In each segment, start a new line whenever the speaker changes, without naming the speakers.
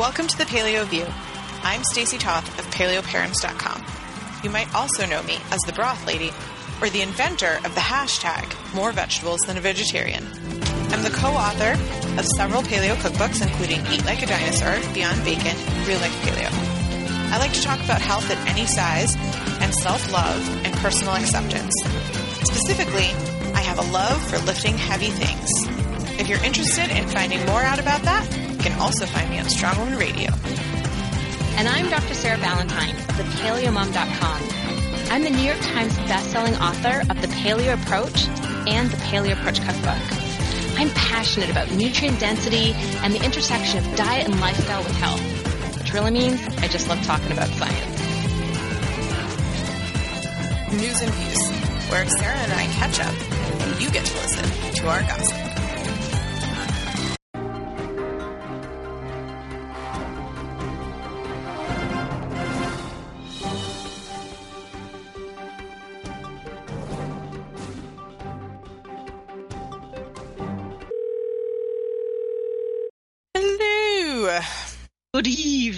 Welcome to the Paleo View. I'm Stacy Toth of PaleoParents.com. You might also know me as the Broth Lady or the inventor of the hashtag More Vegetables Than a Vegetarian. I'm the co-author of several paleo cookbooks, including Eat Like a Dinosaur, Beyond Bacon, Real Life Paleo. I like to talk about health at any size and self-love and personal acceptance. Specifically, I have a love for lifting heavy things. If you're interested in finding more out about that, can also find me on Strong Woman Radio.
And I'm Dr. Sarah Ballantyne of thepaleomom.com. I'm the New York Times bestselling author of The Paleo Approach and The Paleo Approach Cookbook. I'm passionate about nutrient density and the intersection of diet and lifestyle with health, which really means I just love talking about science.
News and Views, where Sarah and I catch up and you get to listen to our gossip.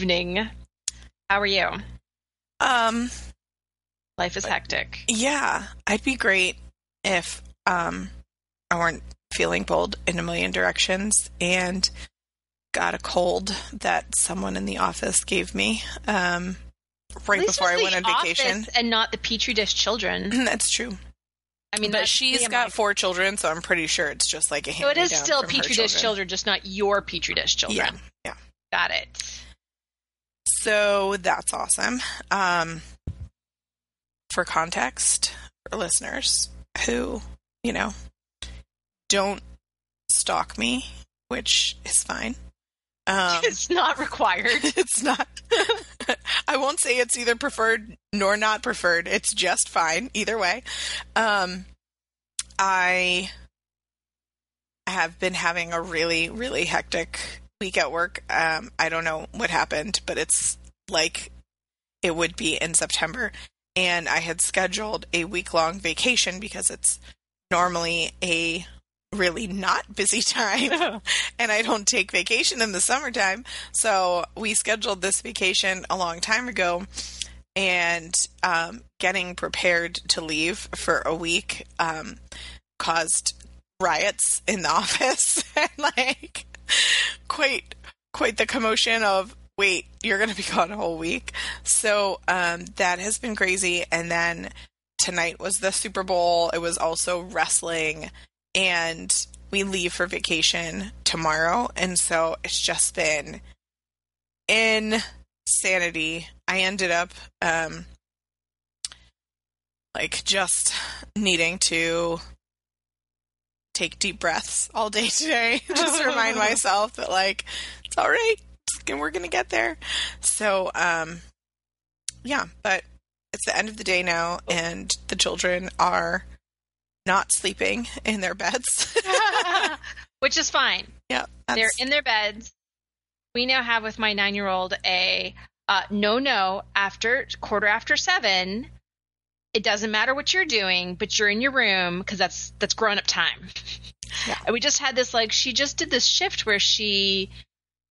Evening. How are you?
Um,
Life is hectic.
yeah, I'd be great if um I weren't feeling pulled in a million directions and got a cold that someone in the office gave me um right before I went on vacation.
and not the petri dish children.
That's true.
I mean,
but she's got
my-
four children, so I'm pretty sure it's just like a
So it is still petri dish children, just not your petri dish children.
Yeah, yeah.
Got it.
So that's awesome. Um, for context, for listeners who, you know, don't stalk me, which is fine. Um,
it's not required.
it's not. I won't say it's either preferred nor not preferred. It's just fine either way. Um, I have been having a really, really hectic week at work. Um, I don't know what happened, but it's like it would be in September. And I had scheduled a week long vacation because it's normally a really not busy time and I don't take vacation in the summertime. So we scheduled this vacation a long time ago and um, getting prepared to leave for a week um, caused riots in the office and like quite quite the commotion of wait you're going to be gone a whole week. So um, that has been crazy. And then tonight was the super bowl. It was also wrestling. And we leave for vacation tomorrow. And so it's just been insanity. I ended up um like just needing to take deep breaths all day today just to remind myself that like it's all right and we're gonna get there so um yeah but it's the end of the day now and the children are not sleeping in their beds
Which is fine.
yeah
They're in their beds. We now have with my nine year old a uh, no, no, after quarter after seven. It doesn't matter what you're doing, but you're in your room because that's that's grown up time.
Yeah.
And we just had this like she just did this shift where she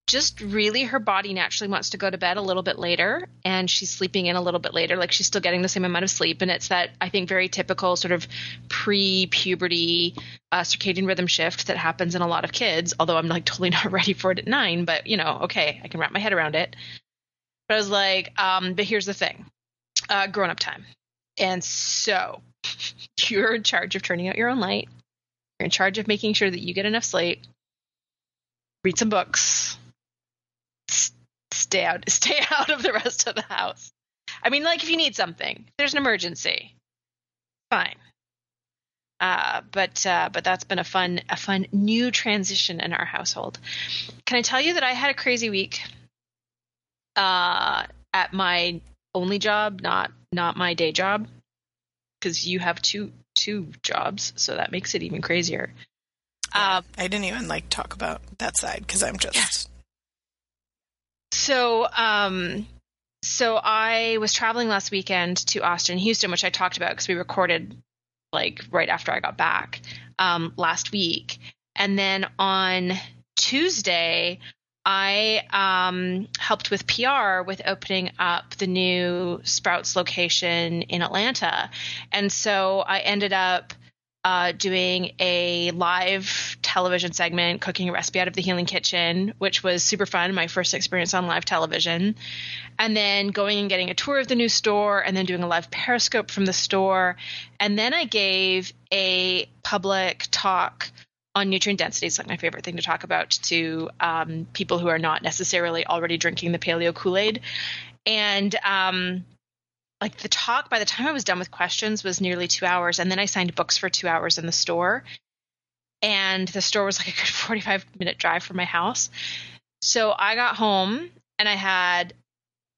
just really her body naturally wants to go to bed a little bit later and she's sleeping in a little bit later like she's still getting the same amount of sleep and it's that i think very typical sort of pre-puberty uh, circadian rhythm shift that happens in a lot of kids although i'm like totally not ready for it at nine but you know okay i can wrap my head around it but i was like um, but here's the thing uh, grown up time and so you're in charge of turning out your own light. You're in charge of making sure that you get enough sleep. Read some books. S- stay out stay out of the rest of the house. I mean like if you need something there's an emergency fine. Uh, but uh, but that's been a fun a fun new transition in our household. Can i tell you that i had a crazy week uh, at my only job not not my day job because you have two two jobs so that makes it even crazier. Uh,
I didn't even like talk about that side because I'm just
So, um, so I was traveling last weekend to Austin, Houston, which I talked about because we recorded like right after I got back um, last week, and then on Tuesday I um, helped with PR with opening up the new Sprouts location in Atlanta. And so I ended up uh, doing a live television segment, cooking a recipe out of the Healing Kitchen, which was super fun. My first experience on live television. And then going and getting a tour of the new store, and then doing a live Periscope from the store. And then I gave a public talk on nutrient density. It's like my favorite thing to talk about to um, people who are not necessarily already drinking the paleo Kool Aid. And um, like the talk by the time I was done with questions was nearly two hours, and then I signed books for two hours in the store, and the store was like a good forty-five minute drive from my house. So I got home and I had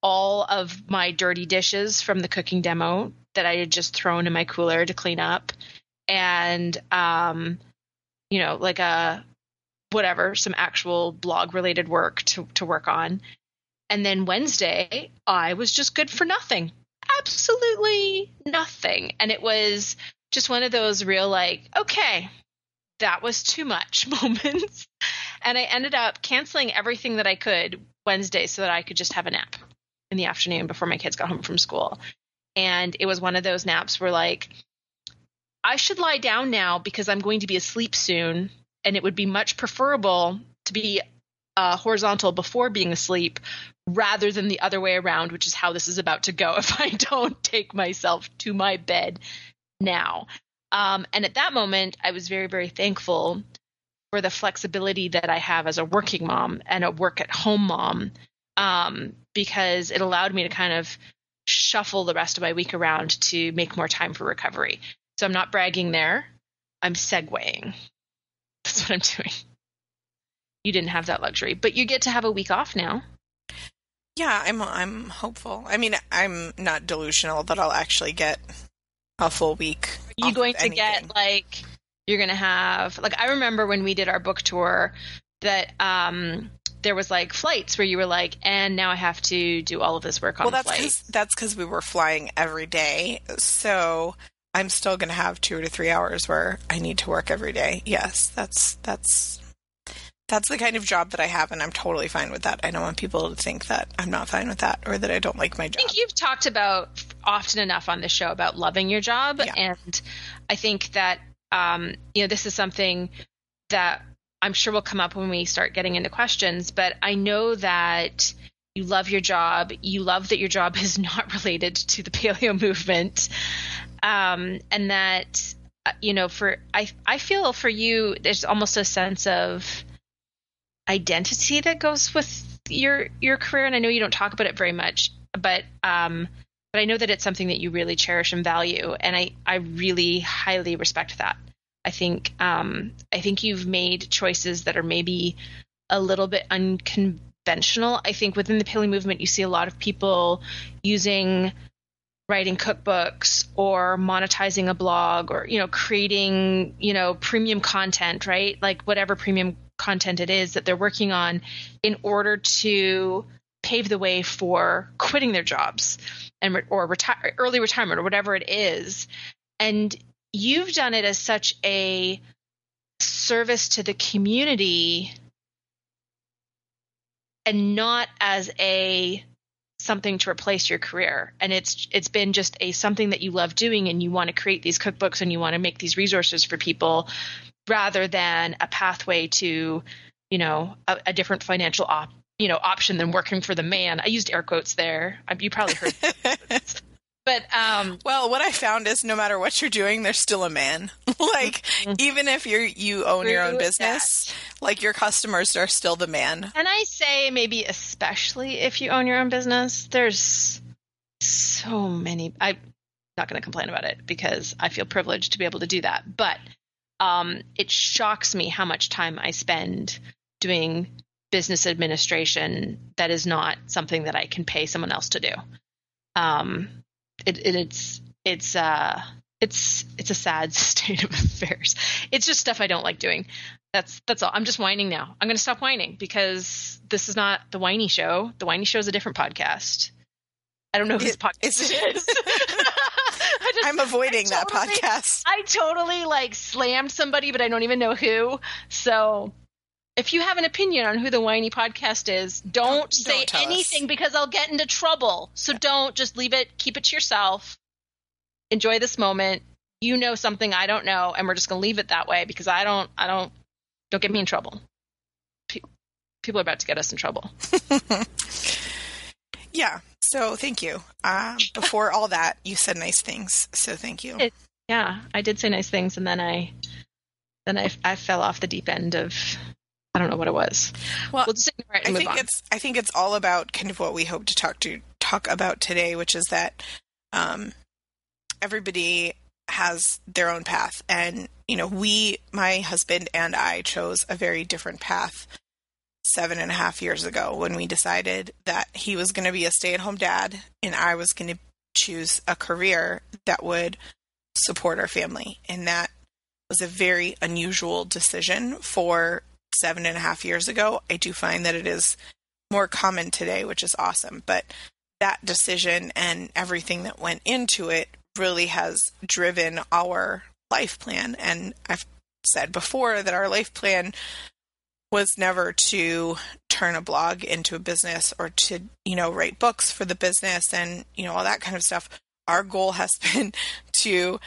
all of my dirty dishes from the cooking demo that I had just thrown in my cooler to clean up, and um, you know, like a whatever, some actual blog related work to to work on. And then Wednesday, I was just good for nothing absolutely nothing. And it was just one of those real, like, okay, that was too much moments. And I ended up canceling everything that I could Wednesday so that I could just have a nap in the afternoon before my kids got home from school. And it was one of those naps where, like, I should lie down now because I'm going to be asleep soon. And it would be much preferable to be uh, horizontal before being asleep rather than the other way around, which is how this is about to go if I don't take myself to my bed now. Um, and at that moment, I was very, very thankful for the flexibility that I have as a working mom and a work at home mom um, because it allowed me to kind of shuffle the rest of my week around to make more time for recovery. So I'm not bragging there, I'm segueing. That's what I'm doing. You didn't have that luxury, but you get to have a week off now.
Yeah, I'm I'm hopeful. I mean, I'm not delusional that I'll actually get a full week.
Are you going to get like you're going to have like I remember when we did our book tour that um there was like flights where you were like and now I have to do all of this work on
well, that's
flight.
Cause, that's cuz we were flying every day. So I'm still going to have 2 to 3 hours where I need to work every day. Yes, that's that's that's the kind of job that I have, and I'm totally fine with that. I don't want people to think that I'm not fine with that or that I don't like my job.
I think you've talked about often enough on this show about loving your job, yeah. and I think that um, you know this is something that I'm sure will come up when we start getting into questions. But I know that you love your job. You love that your job is not related to the paleo movement, um, and that uh, you know for I I feel for you there's almost a sense of identity that goes with your your career and I know you don't talk about it very much but um but I know that it's something that you really cherish and value and I I really highly respect that. I think um I think you've made choices that are maybe a little bit unconventional. I think within the paleo movement you see a lot of people using writing cookbooks or monetizing a blog or you know creating you know premium content right? Like whatever premium content it is that they're working on in order to pave the way for quitting their jobs and or retire early retirement or whatever it is. And you've done it as such a service to the community and not as a something to replace your career and it's it's been just a something that you love doing and you want to create these cookbooks and you want to make these resources for people rather than a pathway to, you know, a, a different financial op, you know, option than working for the man. I used air quotes there. Um, you probably heard. but um,
well, what I found is no matter what you're doing, there's still a man. like mm-hmm. even if you you own your own business, like your customers are still the man.
And I say maybe especially if you own your own business, there's so many. I'm not going to complain about it because I feel privileged to be able to do that, but um, it shocks me how much time I spend doing business administration that is not something that I can pay someone else to do. Um, it, it, it's it's uh it's it's a sad state of affairs. It's just stuff I don't like doing. That's that's all. I'm just whining now. I'm going to stop whining because this is not the whiny show. The whiny show is a different podcast. I don't know whose it, podcast it is.
just, I'm avoiding that podcast.
I totally like slammed somebody, but I don't even know who. So if you have an opinion on who the whiny podcast is, don't,
Don't-
say
don't tell us.
anything because I'll get into trouble. So don't just leave it, keep it to yourself. Enjoy this moment. You know something I don't know, and we're just gonna leave it that way because I don't, I don't, don't get me in trouble. Pe- people are about to get us in trouble.
Yeah. So thank you. Um, before all that, you said nice things. So thank you.
It- Yeah, I did say nice things, and then I, then I, I fell off the deep end of, I don't know what it was.
Well,
we'll just ignore it
I think
on.
it's I think it's all about kind of what we hope to talk to talk about today, which is that um, everybody has their own path, and you know, we, my husband and I, chose a very different path seven and a half years ago when we decided that he was going to be a stay-at-home dad and I was going to choose a career that would support our family, and that was a very unusual decision for seven and a half years ago. I do find that it is more common today, which is awesome. But that decision and everything that went into it really has driven our life plan. And I've said before that our life plan was never to turn a blog into a business or to, you know, write books for the business and, you know, all that kind of stuff. Our goal has been to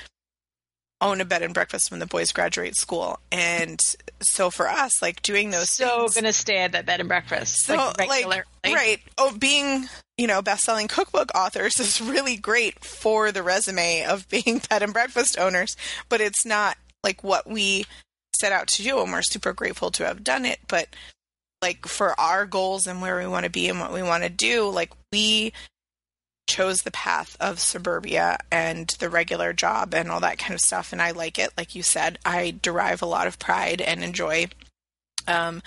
own a bed and breakfast when the boys graduate school. And so for us, like doing those
so
things,
gonna stay at that bed and breakfast,
so
like regular,
right. Oh, being you know best-selling cookbook authors is really great for the resume of being bed and breakfast owners, but it's not like what we set out to do, and we're super grateful to have done it. But like for our goals and where we want to be and what we want to do, like we chose the path of suburbia and the regular job and all that kind of stuff and I like it. Like you said I derive a lot of pride and enjoy um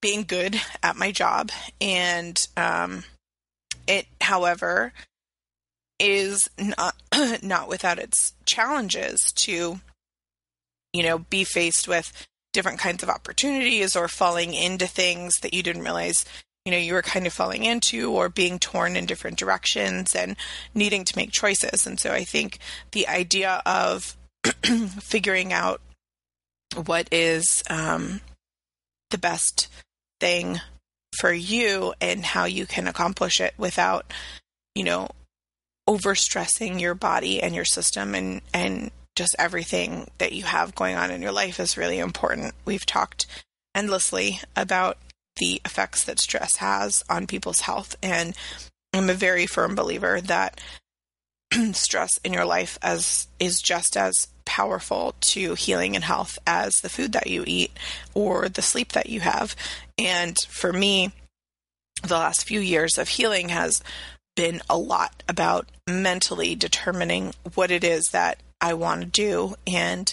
being good at my job. And um it however is not not without its challenges to you know be faced with different kinds of opportunities or falling into things that you didn't realize you know you were kind of falling into or being torn in different directions and needing to make choices and so i think the idea of figuring out what is um, the best thing for you and how you can accomplish it without you know overstressing your body and your system and and just everything that you have going on in your life is really important. We've talked endlessly about the effects that stress has on people's health and I'm a very firm believer that stress in your life as is just as powerful to healing and health as the food that you eat or the sleep that you have. And for me, the last few years of healing has been a lot about mentally determining what it is that I want to do and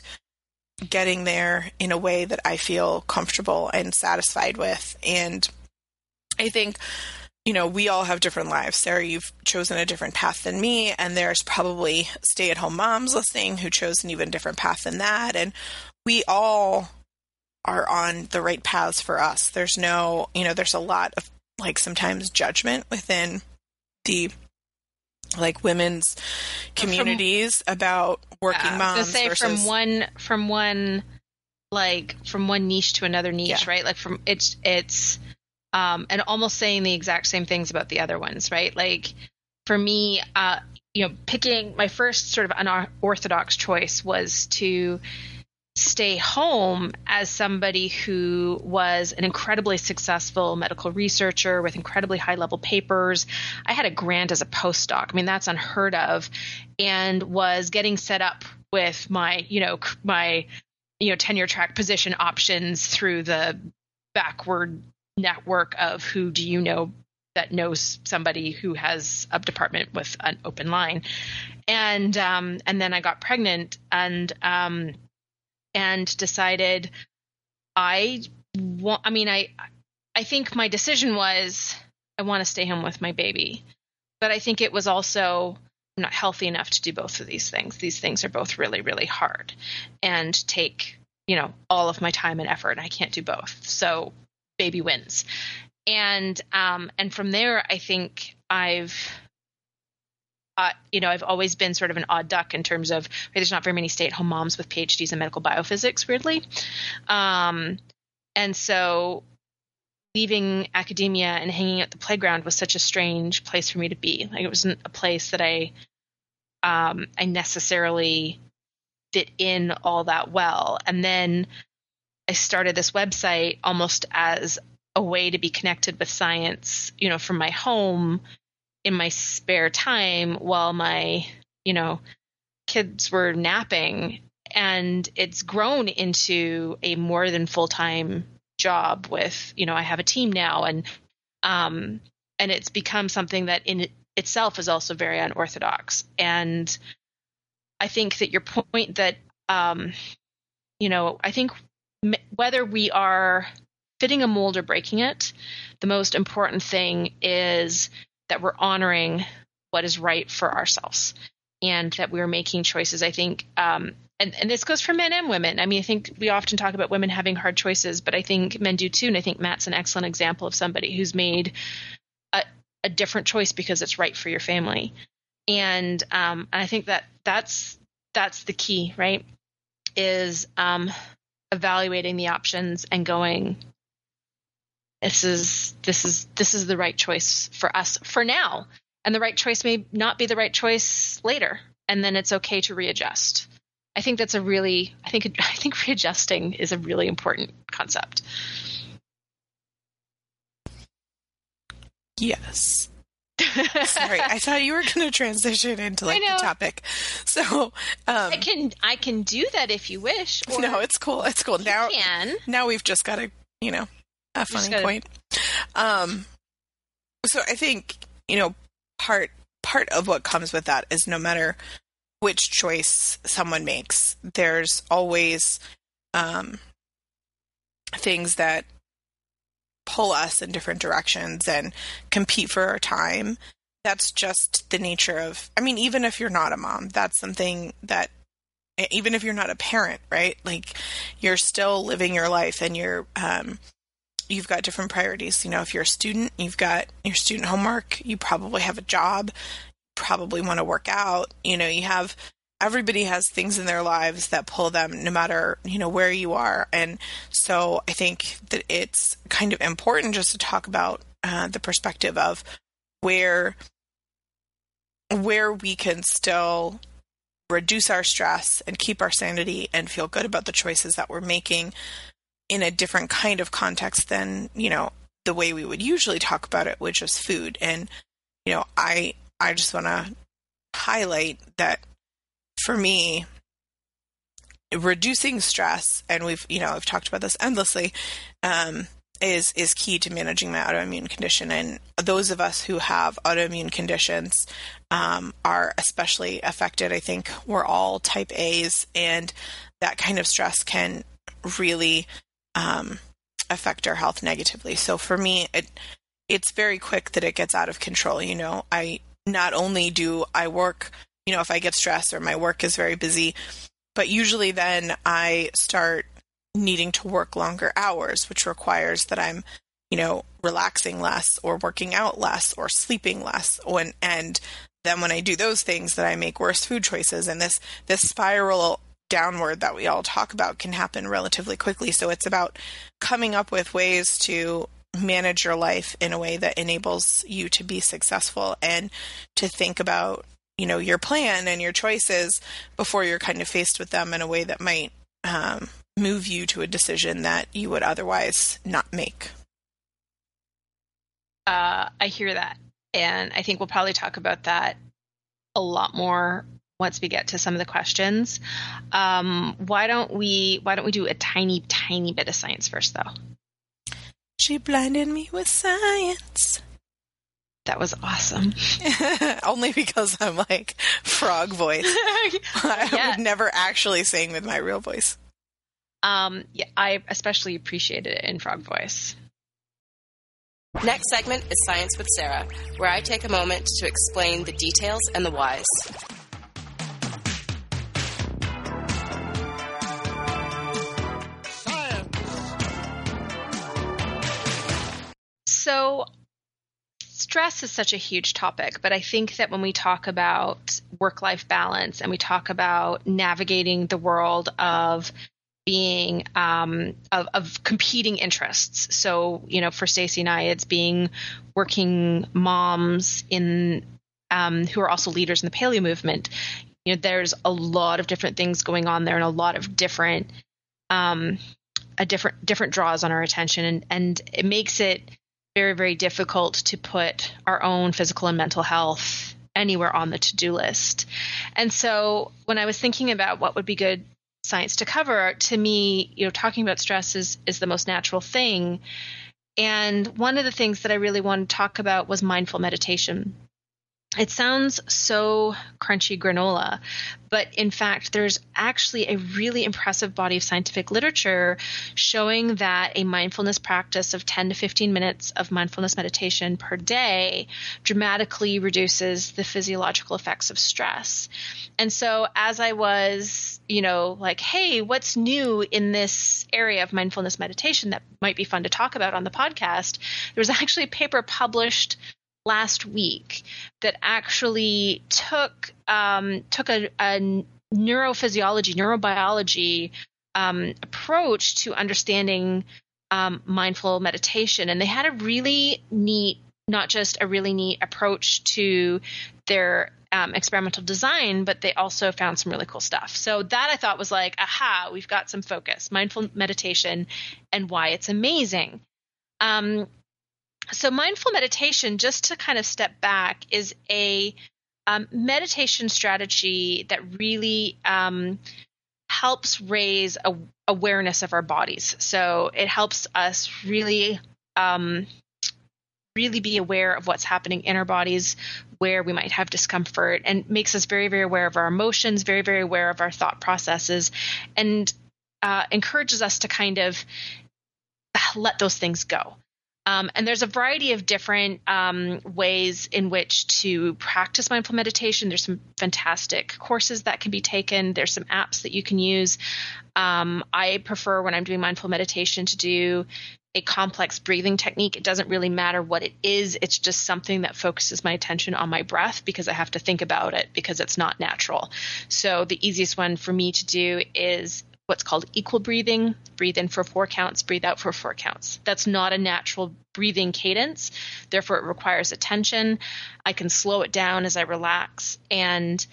getting there in a way that I feel comfortable and satisfied with. And I think, you know, we all have different lives. Sarah, you've chosen a different path than me, and there's probably stay at home moms listening who chose an even different path than that. And we all are on the right paths for us. There's no, you know, there's a lot of like sometimes judgment within the like women's communities about working
Yeah,
moms
say
versus
from one from one like from one niche to another niche,
Yeah.
right? Like from it's it's um and almost saying the exact same things about the other ones, right? Like for me, uh you know, picking my first sort of unorthodox choice was to stay home as somebody who was an incredibly successful medical researcher with incredibly high level papers. I had a grant as a postdoc. I mean, that's unheard of, and was getting set up with my, you know, my, you know, tenure track position options through the backward network of who do you know that knows somebody who has a department with an open line, and um, and then I got pregnant and um, and decided I want. I mean, I I think my decision was I want to stay home with my baby, but I think it was also I'm not healthy enough to do both of these things. These things are both really really hard and take you know all of my time and effort. I can't do both, so baby wins. And um, and from there, I think I've uh, you know, I've always been sort of an odd duck in terms of there's not very many stay-at-home moms with PhDs in medical biophysics, weirdly. Um, and so leaving academia and hanging at the playground was such a strange place for me to be. Like it wasn't a place that I um, I necessarily fit in all that well. And then I started this website almost as a way to be connected with science, you know, from my home in my spare time while my, you know, kids were napping. And it's grown into a more than full time job with, you know, I have a team now and um and it's become something that in itself is also very unorthodox. And I think that your point that, um, you know, I think m- whether we are fitting a mold or breaking it, the most important thing is that we're honoring what is right for ourselves and that we're making choices. I think, um, and, and this goes for men and women. I mean, I think we often talk about women having hard choices, but I think men do too. And I think Matt's an excellent example of somebody who's made a different choice because it's right for your family. And um, I think that that's that's the key, right? Is um, evaluating the options and going. This is this is this is the right choice for us for now, and the right choice may not be the right choice later, and then it's okay to readjust. I think that's a really I think I think readjusting is a really important concept.
Yes. Sorry, I thought you were going to transition into like the topic. So um,
I can I can do that if you wish.
no, it's cool. It's cool. Now can. now we've just got to you know a funny gotta... point. Um, so I think you know part part of what comes with that is no matter which choice someone makes, there's always um, things that pull us in different directions and compete for our time. That's just the nature of, I mean, even if you're not a mom, that's something that, even if you're not a parent, right? Like you're still living your life and you're, um, you've got different priorities. You know, if you're a student, you've got your student homework, you probably have a job, probably want to work out, you know, you have everybody has things in their lives that pull them no matter you know where you are. And so i think that it's kind of important just to talk about uh, the perspective of where where we can still reduce our stress and keep our sanity and feel good about the choices that we're making in a different kind of context than you know the way we would usually talk about it which is food and you know i i just want to highlight that for me, reducing stress, and we've you know I've talked about this endlessly, um, is is key to managing my autoimmune condition. And those of us who have autoimmune conditions um, are especially affected. I think we're all type A's, and that kind of stress can really um, affect our health negatively. So for me, it it's very quick that it gets out of control. You know, I not only do I work you know, if I get stressed or my work is very busy. But usually then I start needing to work longer hours, which requires that I'm, you know, relaxing less or working out less or sleeping less. When, and then when I do those things that I make worse food choices and this, this spiral downward that we all talk about can happen relatively quickly. So it's about coming up with ways to manage your life in a way that enables you to be successful and to think about you know your plan and your choices before you're kind of faced with them in a way that might um, move you to a decision that you would otherwise not make.
Uh, I hear that, and I think we'll probably talk about that a lot more once we get to some of the questions. Um, why don't we Why don't we do a tiny, tiny bit of science first, though?
She blinded me with science.
That was awesome.
Only because I'm like frog voice. I yeah. would never actually sing with my real voice.
Um, yeah, I especially appreciated it in frog voice.
Next segment is Science with Sarah, where I take a moment to explain the details and the whys.
So stress is such a huge topic, but I think that when we talk about work life balance and we talk about navigating the world of being um, of, of, competing interests. So, you know, for Stacy and I, it's being working moms in um, who are also leaders in the paleo movement. You know, there's a lot of different things going on there, and a lot of different, um, a different different draws on our attention, and and it makes it very very difficult to put our own physical and mental health anywhere on the to-do list. And so when I was thinking about what would be good science to cover, to me, you know, talking about stress is is the most natural thing. And one of the things that I really wanted to talk about was mindful meditation it sounds so crunchy granola, but in fact, there's actually a really impressive body of scientific literature showing that a mindfulness practice of 10 to 15 minutes of mindfulness meditation per day dramatically reduces the physiological effects of stress. And so, as I was, you know, like, hey, what's new in this area of mindfulness meditation that might be fun to talk about on the podcast? There was actually a paper published last week that actually took um, took a, a, neurophysiology, neurobiology um, approach to understanding um, mindful meditation, and they had a really neat, not just a really neat approach to their um, experimental design, but they also found some really cool stuff. So that I thought was like, aha, we've got some focus, mindful meditation, and why it's amazing. Um, so mindful meditation just to kind of step back is a um, meditation strategy that really um, helps raise a, awareness of our bodies. So it helps us really um, really be aware of what's happening in our bodies where we might have discomfort and makes us very very aware of our emotions very very aware of our thought processes and uh, encourages us to kind of let those things go um, and there's a variety of different um, ways in which to practice mindful meditation. There's some fantastic courses that can be taken. There's some apps that you can use. Um, I prefer when I'm doing mindful meditation to do a complex breathing technique. It doesn't really matter what it is. It's just something that focuses my attention on my breath because I have to think about it because it's not natural. So the easiest one for me to do is what's called equal breathing. Breathe in for four counts, breathe out for four counts. That's not a natural breathing cadence. Therefore, it requires attention. I can slow it down as I relax. And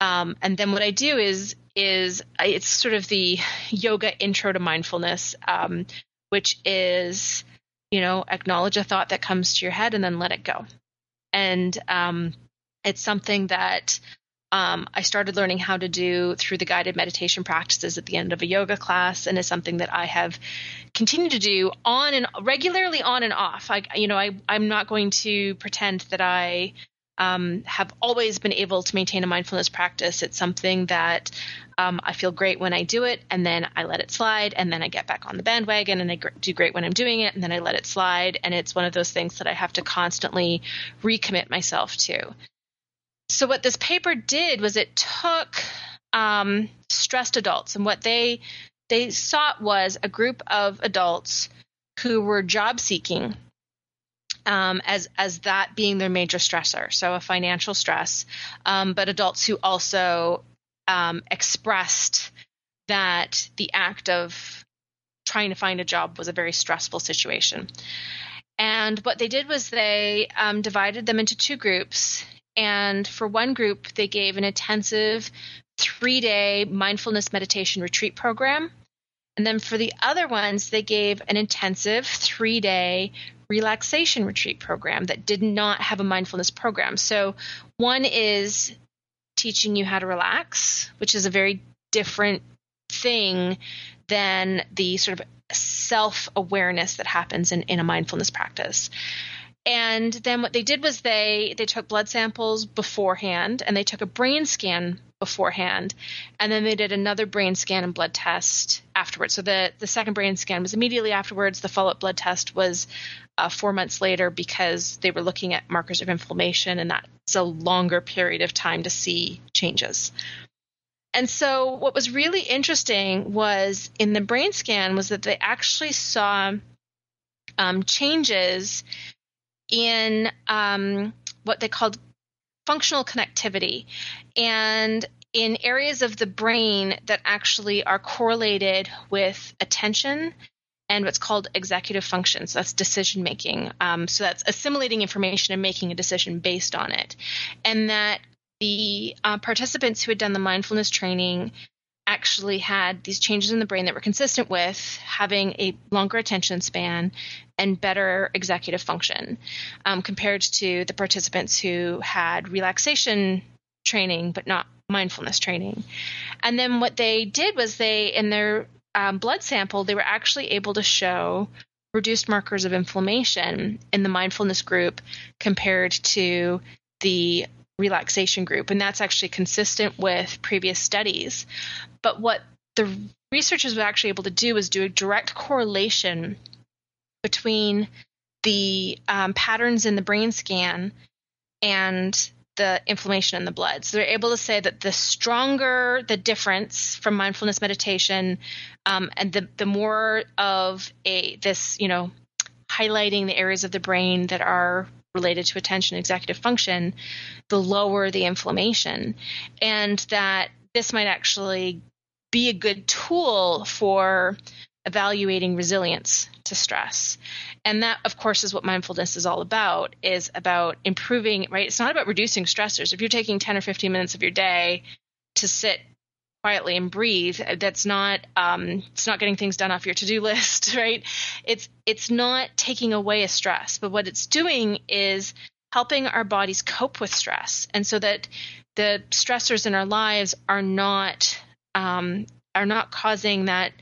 um, and then what I do is is it's sort of the yoga intro to mindfulness, um, which is you know acknowledge a thought that comes to your head and then let it go. And um, it's something that um, I started learning how to do through the guided meditation practices at the end of a yoga class, and is something that I have continued to do on and regularly on and off. I, you know, I, I'm not going to pretend that I um, have always been able to maintain a mindfulness practice. It's something that um, I feel great when I do it, and then I let it slide, and then I get back on the bandwagon, and I gr- do great when I'm doing it, and then I let it slide. And it's one of those things that I have to constantly recommit myself to so what this paper did was it took um, stressed adults and what they they sought was a group of adults who were job seeking um, as as that being their major stressor, so a financial stress, um, but adults who also um, expressed that the act of trying to find a job was a very stressful situation. And what they did was they um, divided them into two groups, and for one group, they gave an intensive three day mindfulness meditation retreat program. And then for the other ones, they gave an intensive three day relaxation retreat program that did not have a mindfulness program. So one is teaching you how to relax, which is a very different thing than the sort of self awareness that happens in, in a mindfulness practice. And then what they did was they they took blood samples beforehand and they took a brain scan beforehand and then they did another brain scan and blood test afterwards. So the the second brain scan was immediately afterwards. The follow up blood test was uh, four months later because they were looking at markers of inflammation and that's a longer period of time to see changes. And so what was really interesting was in the brain scan was that they actually saw um, changes in um, what they called functional connectivity. And in areas of the brain that actually are correlated with attention and what's called executive functions. So that's decision making. Um, so that's assimilating information and making a decision based on it. And that the uh, participants who had done the mindfulness training actually had these changes in the brain that were consistent with having a longer attention span and better executive function um, compared to the participants who had relaxation training but not mindfulness training. And then what they did was they, in their um, blood sample, they were actually able to show reduced markers of inflammation in the mindfulness group compared to the relaxation group. And that's actually consistent with previous studies. But what the researchers were actually able to do was do a direct correlation between the um, patterns in the brain scan and the inflammation in the blood. So they're able to say that the stronger the difference from mindfulness meditation, um, and the the more of a this you know highlighting the areas of the brain that are related to attention executive function, the lower the inflammation, and that this might actually be a good tool for evaluating resilience to stress. And that of course is what mindfulness is all about is about improving right? It's not about reducing stressors. If you're taking 10 or 15 minutes of your day to sit quietly and breathe that's not um, it's not getting things done off your to-do list right it's it's not taking away a stress but what it's doing is helping our bodies cope with stress and so that the stressors in our lives are not um, are not causing that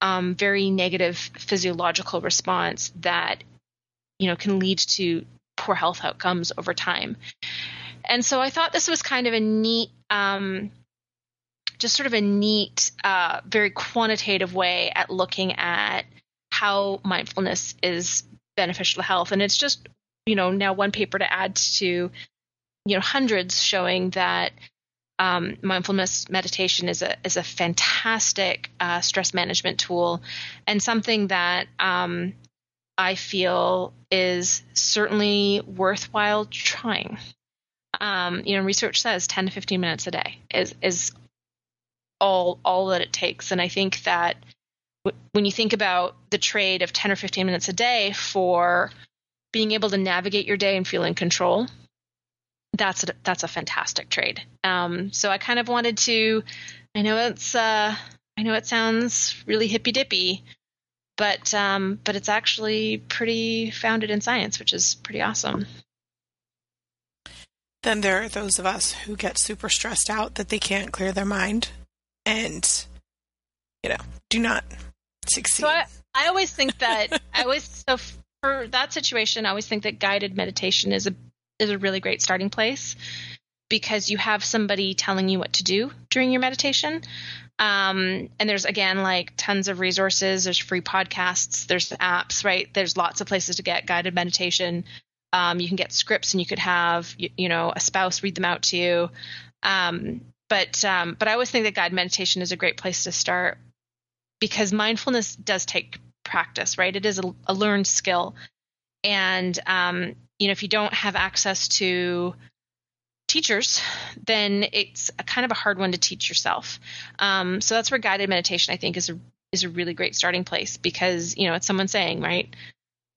um, very negative physiological response that you know can lead to poor health outcomes over time. And so I thought this was kind of a neat, um, just sort of a neat, uh, very quantitative way at looking at how mindfulness is beneficial to health. And it's just you know now one paper to add to you know hundreds showing that um, mindfulness meditation is a is a fantastic uh, stress management tool and something that um, I feel is certainly worthwhile trying. Um, you know, research says 10 to 15 minutes a day is is all all that it takes, and I think that when you think about the trade of 10 or 15 minutes a day for being able to navigate your day and feel in control that's a, that's a fantastic trade. Um, so I kind of wanted to. I know it's uh, I know it sounds really hippy dippy, but um, but it's actually pretty founded in science, which is pretty awesome.
Then there are those of us who get super stressed out that they can't clear their mind, and you know, do not succeed.
So I, I always think that I always so for that situation, I always think that guided meditation is a is a really great starting place because you have somebody telling you what to do during your meditation. Um, and there's again like tons of resources. There's free podcasts. There's apps, right? There's lots of places to get guided meditation. Um, you can get scripts, and you could have you, you know a spouse read them out to you. Um, but um, but I always think that guided meditation is a great place to start because mindfulness does take practice, right? It is a, a learned skill, and um, you know, if you don't have access to teachers, then it's a kind of a hard one to teach yourself. Um, so that's where guided meditation, I think, is a is a really great starting place because you know it's someone saying right,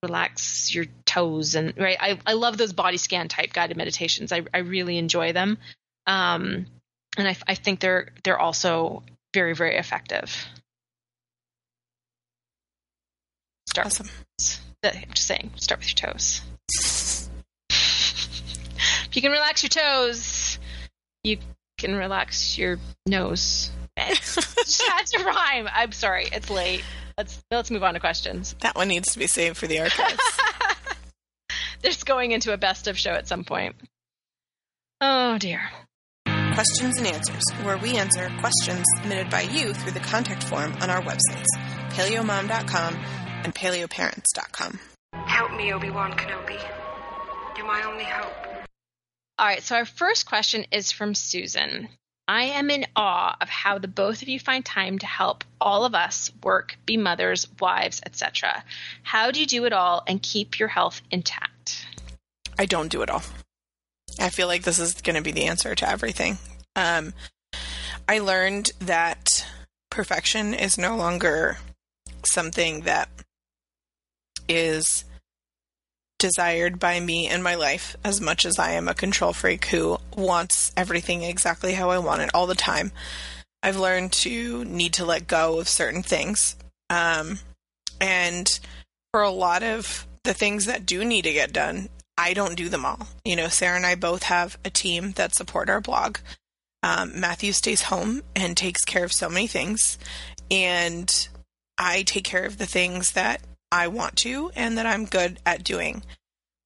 relax your toes and right. I I love those body scan type guided meditations. I I really enjoy them, um, and I I think they're they're also very very effective. Start
awesome.
I'm just saying, start with your toes. If you can relax your toes, you can relax your nose. had to rhyme. I'm sorry, it's late. Let's let's move on to questions.
That one needs to be saved for the archives.
There's going into a best of show at some point. Oh dear.
Questions and Answers, where we answer questions submitted by you through the contact form on our websites, paleomom.com and paleoparents.com.
Help me, Obi-Wan Kenobi. You're my only hope.
All right, so our first question is from Susan. I am in awe of how the both of you find time to help all of us work, be mothers, wives, etc. How do you do it all and keep your health intact?
I don't do it all. I feel like this is going to be the answer to everything. Um, I learned that perfection is no longer something that is desired by me in my life as much as I am a control freak who wants everything exactly how I want it all the time. I've learned to need to let go of certain things. Um, and for a lot of the things that do need to get done, I don't do them all. You know, Sarah and I both have a team that support our blog. Um, Matthew stays home and takes care of so many things, and I take care of the things that I want to and that I'm good at doing.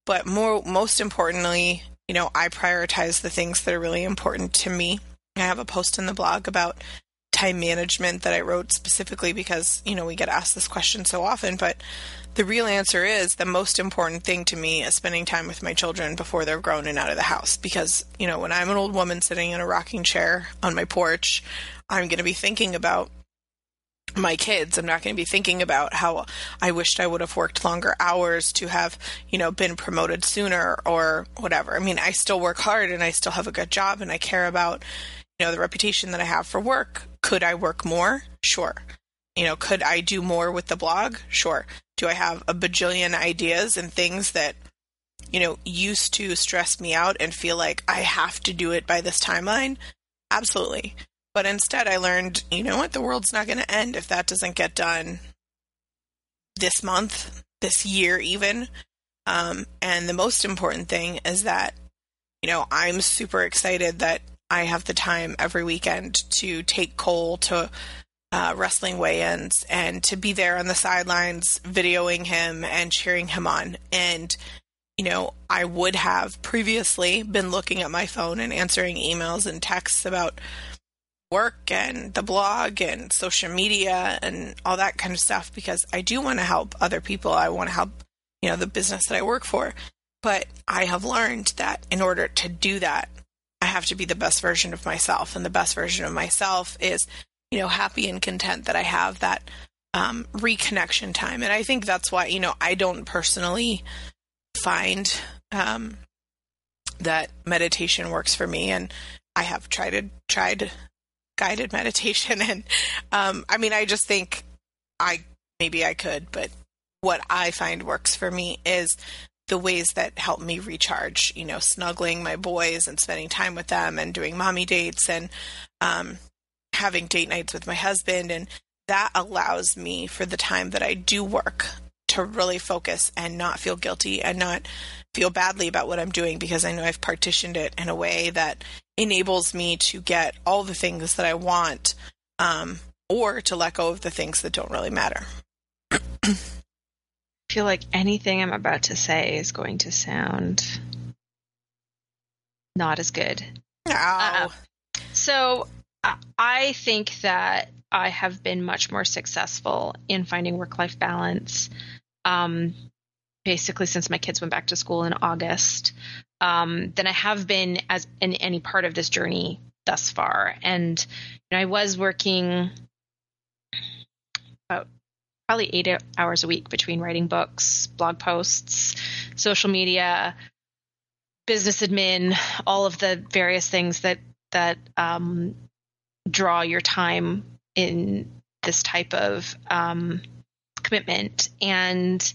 But more, most importantly, you know, I prioritize the things that are really important to me. I have a post in the blog about time management that I wrote specifically because, you know, we get asked this question so often, but the real answer is the most important thing to me is spending time with my children before they're grown and out of the house. Because, you know, when I'm an old woman sitting in a rocking chair on my porch, I'm going to be thinking about my kids. I'm not going to be thinking about how I wished I would have worked longer hours to have, you know, been promoted sooner or whatever. I mean, I still work hard and I still have a good job and I care about, you know, the reputation that I have for work. Could I work more? Sure. You know, could I do more with the blog? Sure. Do I have a bajillion ideas and things that, you know, used to stress me out and feel like I have to do it by this timeline? Absolutely. But instead, I learned, you know what, the world's not going to end if that doesn't get done this month, this year, even. Um, and the most important thing is that, you know, I'm super excited that I have the time every weekend to take Cole to uh, wrestling weigh ins and to be there on the sidelines videoing him and cheering him on. And, you know, I would have previously been looking at my phone and answering emails and texts about work and the blog and social media and all that kind of stuff because I do want to help other people. I want to help, you know, the business that I work for. But I have learned that in order to do that, I have to be the best version of myself. And the best version of myself is, you know, happy and content that I have that um, reconnection time. And I think that's why, you know, I don't personally find um, that meditation works for me. And I have tried tried guided meditation and um, i mean i just think i maybe i could but what i find works for me is the ways that help me recharge you know snuggling my boys and spending time with them and doing mommy dates and um, having date nights with my husband and that allows me for the time that i do work to really focus and not feel guilty and not feel badly about what I'm doing because I know I've partitioned it in a way that enables me to get all the things that I want um, or to let go of the things that don't really matter.
I feel like anything I'm about to say is going to sound not as good. Uh, so I think that I have been much more successful in finding work life balance um, basically since my kids went back to school in August um, than I have been as in any part of this journey thus far. And you know, I was working about probably eight hours a week between writing books, blog posts, social media, business admin, all of the various things that that um, draw your time in this type of um, commitment. And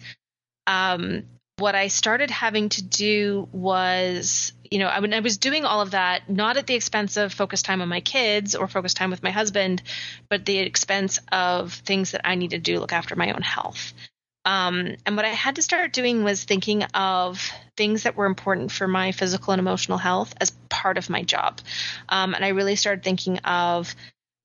um, what I started having to do was, you know, I, when I was doing all of that, not at the expense of focus time on my kids or focus time with my husband, but the expense of things that I needed to do look after my own health. Um, and what I had to start doing was thinking of things that were important for my physical and emotional health as part of my job. Um, and I really started thinking of,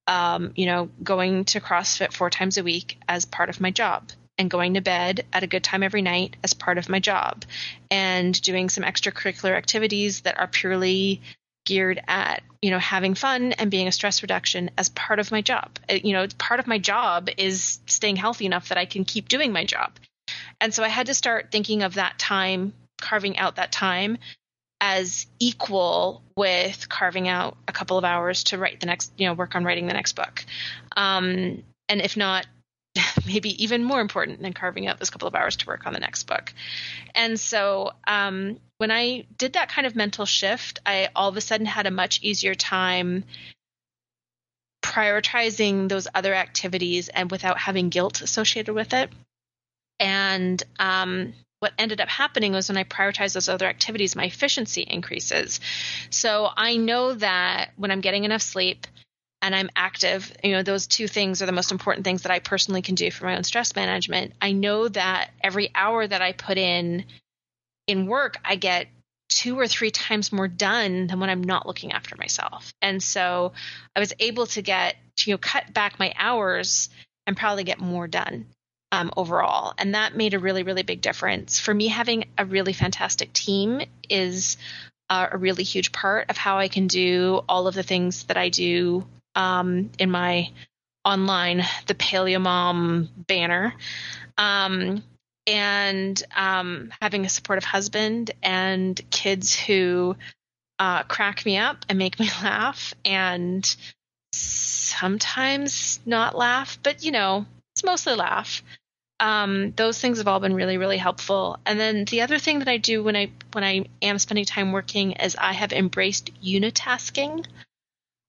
um, you know, going to CrossFit four times a week as part of my job and going to bed at a good time every night as part of my job and doing some extracurricular activities that are purely geared at you know having fun and being a stress reduction as part of my job. Uh, you know part of my job is staying healthy enough that i can keep doing my job. And so i had to start thinking of that time carving out that time as equal with carving out a couple of hours to write the next you know work on writing the next book. Um, and if not maybe even more important than carving out those couple of hours to work on the next book. And so um, when I did that kind of mental shift, I all of a sudden had a much easier time prioritizing those other activities and without having guilt associated with it. And um, what ended up happening was when I prioritize those other activities, my efficiency increases. So I know that when I'm getting enough sleep and I'm active, you know, those two things are the most important things that I personally can do for my own stress management. I know that every hour that I put in in work, I get two or three times more done than when I'm not looking after myself. And so I was able to get, you know, cut back my hours and probably get more done um, overall. And that made a really, really big difference. For me, having a really fantastic team is uh, a really huge part of how I can do all of the things that I do um, in my online, the Paleo Mom banner. Um, and um, having a supportive husband and kids who uh, crack me up and make me laugh and sometimes not laugh, but you know, it's mostly laugh. Um, those things have all been really, really helpful. And then the other thing that I do when I when I am spending time working is I have embraced unitasking.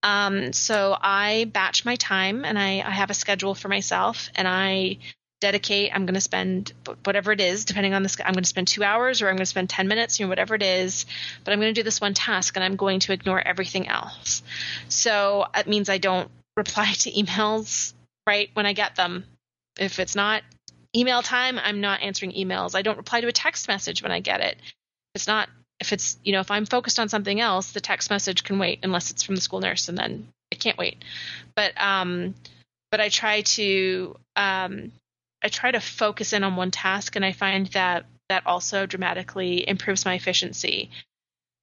Um, so I batch my time and I, I have a schedule for myself and I dedicate i'm going to spend whatever it is depending on this i'm going to spend two hours or i'm going to spend 10 minutes you know whatever it is but i'm going to do this one task and i'm going to ignore everything else. So it means i don't reply to emails right when i get them. If it's not email time i'm not answering emails. I don't reply to a text message when i get it. It's not if it's you know if i'm focused on something else the text message can wait unless it's from the school nurse and then it can't wait but um but i try to um I try to focus in on one task, and I find that that also dramatically improves my efficiency.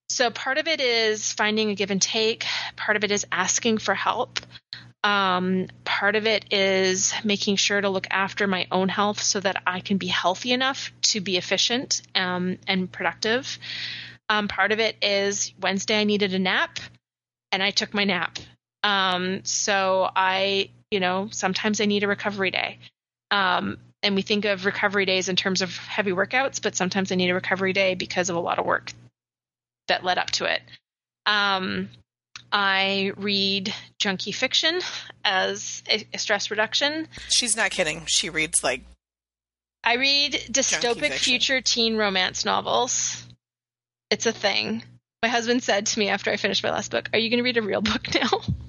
So part of it is finding a give and take. Part of it is asking for help. Um, part of it is making sure to look after my own health so that I can be healthy enough to be efficient um, and productive. Um, part of it is Wednesday I needed a nap, and I took my nap. Um, so I, you know, sometimes I need a recovery day. Um, and we think of recovery days in terms of heavy workouts, but sometimes I need a recovery day because of a lot of work that led up to it. Um, I read junkie fiction as a, a, stress reduction.
She's not kidding. She reads like.
I read dystopic future teen romance novels. It's a thing. My husband said to me after I finished my last book, Are you going to read a real book now?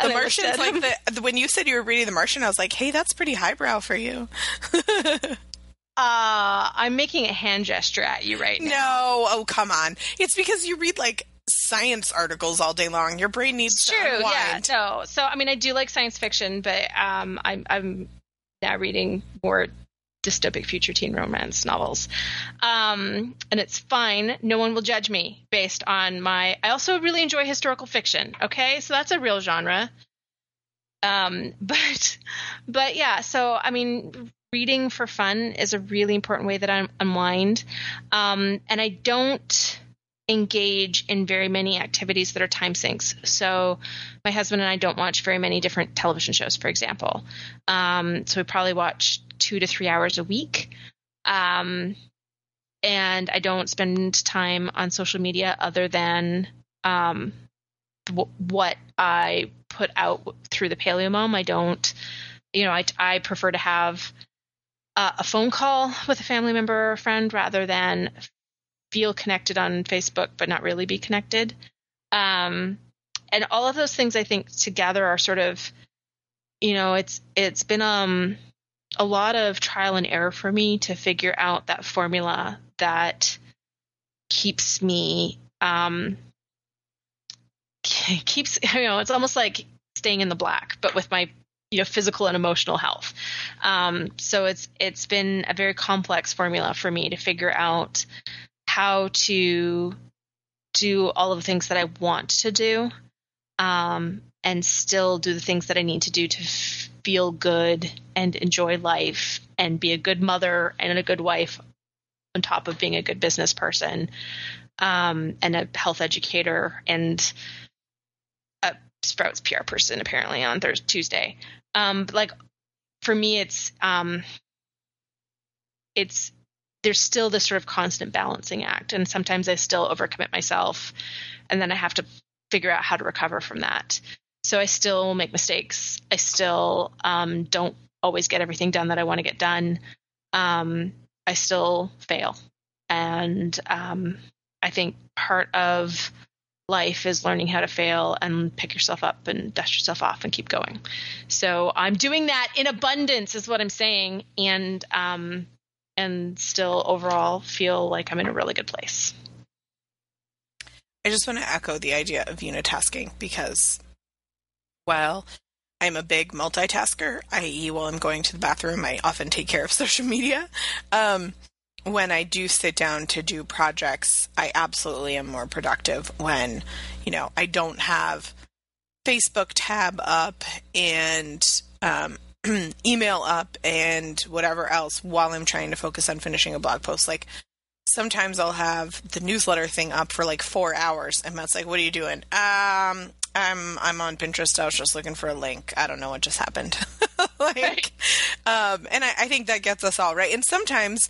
The Martian's like the when you said you were reading The Martian, I was like, hey, that's pretty highbrow for you.
uh, I'm making a hand gesture at you right now.
No, oh come on. It's because you read like science articles all day long. Your brain needs
it's true. Yeah, no. So I mean, I do like science fiction, but um, I'm I'm now reading more dystopic future teen romance novels. Um, and it's fine. No one will judge me based on my. I also really enjoy historical fiction. Okay, so that's a real genre. Um, but, but yeah. So I mean, reading for fun is a really important way that I unwind. Um, and I don't engage in very many activities that are time sinks. So my husband and I don't watch very many different television shows, for example. Um, so we probably watch two to three hours a week. Um, and I don't spend time on social media other than um, w- what I put out through the Paleo Mom. I don't, you know, I, I prefer to have uh, a phone call with a family member or a friend rather than feel connected on Facebook but not really be connected. Um, and all of those things I think together are sort of, you know, it's it's been um a lot of trial and error for me to figure out that formula that keeps me um, keeps you know it's almost like staying in the black but with my you know physical and emotional health um, so it's it's been a very complex formula for me to figure out how to do all of the things that i want to do um, and still do the things that i need to do to feel good and enjoy life and be a good mother and a good wife on top of being a good business person um, and a health educator and a Sprouts PR person apparently on Thursday Tuesday. Um, like for me, it's um, it's there's still this sort of constant balancing act, and sometimes I still overcommit myself, and then I have to figure out how to recover from that. So I still make mistakes. I still um, don't always get everything done that I want to get done. Um, I still fail. And um, I think part of life is learning how to fail and pick yourself up and dust yourself off and keep going. So I'm doing that in abundance, is what I'm saying, and um, and still overall feel like I'm in a really good place.
I just want to echo the idea of unitasking because, while I'm a big multitasker, i.e., while I'm going to the bathroom, I often take care of social media. Um, when I do sit down to do projects, I absolutely am more productive when, you know, I don't have Facebook tab up and um, email up and whatever else while I'm trying to focus on finishing a blog post. Like sometimes I'll have the newsletter thing up for like four hours, and Matt's like, "What are you doing?" Um, I'm I'm on Pinterest. I was just looking for a link. I don't know what just happened. like, um, and I, I think that gets us all right. And sometimes